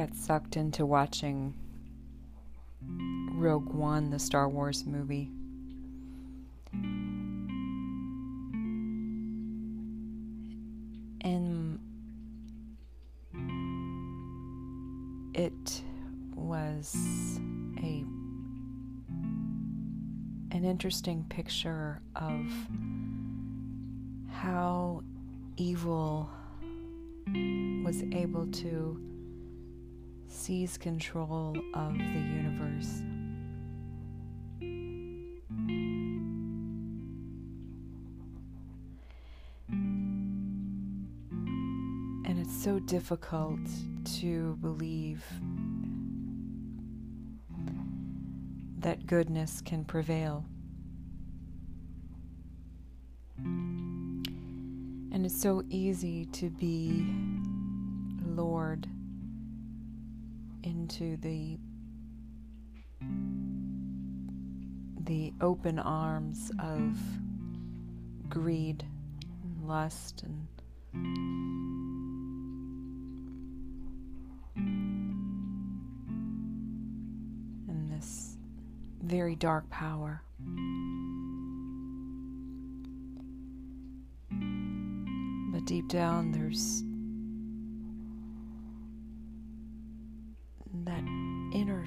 got sucked into watching Rogue One, the Star Wars movie. And it was a an interesting picture of how evil was able to seize control of the universe. And it's so difficult to believe that goodness can prevail. And it's so easy to be lured into the the open arms of greed and lust and and this very dark power. But deep down there's that inner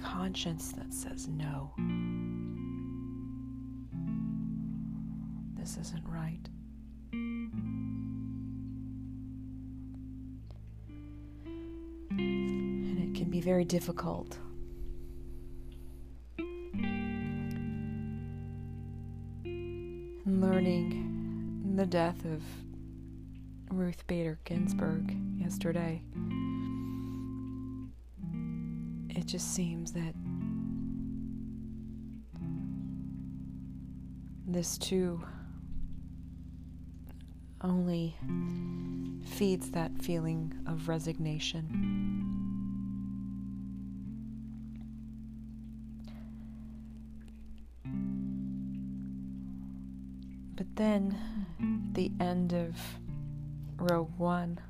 conscience that says no. This isn't right. And it can be very difficult. Learning the death of Ruth Bader Ginsburg yesterday it just seems that this too only feeds that feeling of resignation. But then, the end of Rogue One,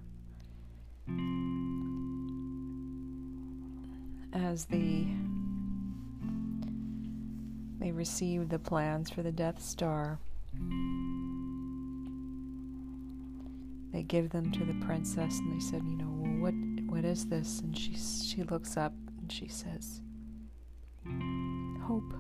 as the they received the plans for the Death Star. They give them to the princess, and they said, "You know, well, what what is this?" And she she looks up and she says, "Hope."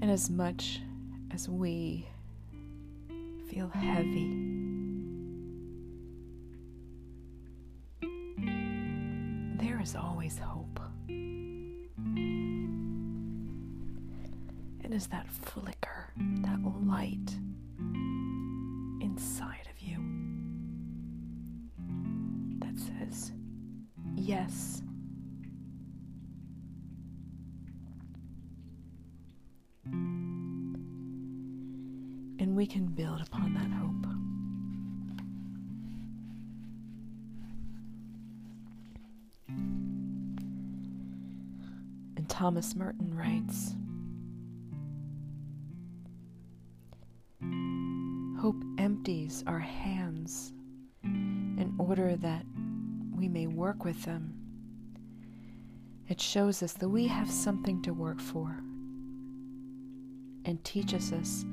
And as much as we feel heavy. There is always hope. It is that flicker, that light inside of you that says, Yes. And we can build upon that hope. And Thomas Merton writes Hope empties our hands in order that we may work with them. It shows us that we have something to work for and teaches us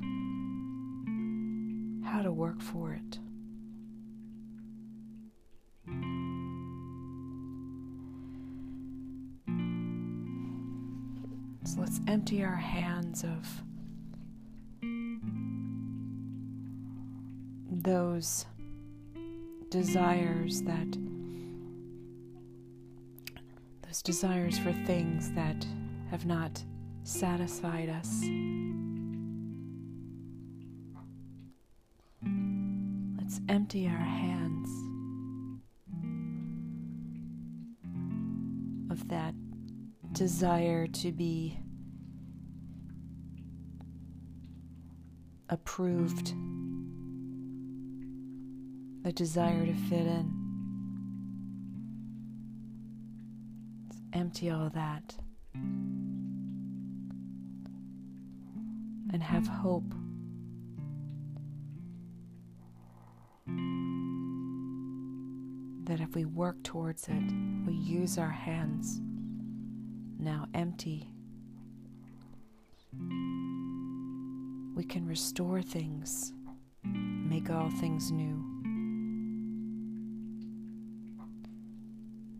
how to work for it. So let's empty our hands of those desires that those desires for things that have not satisfied us. Let's empty our hands of that desire to be approved, the desire to fit in. Let's empty all that and and have hope. That if we work towards it, we use our hands, now empty, we can restore things, make all things new.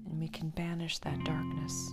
And we can banish that darkness.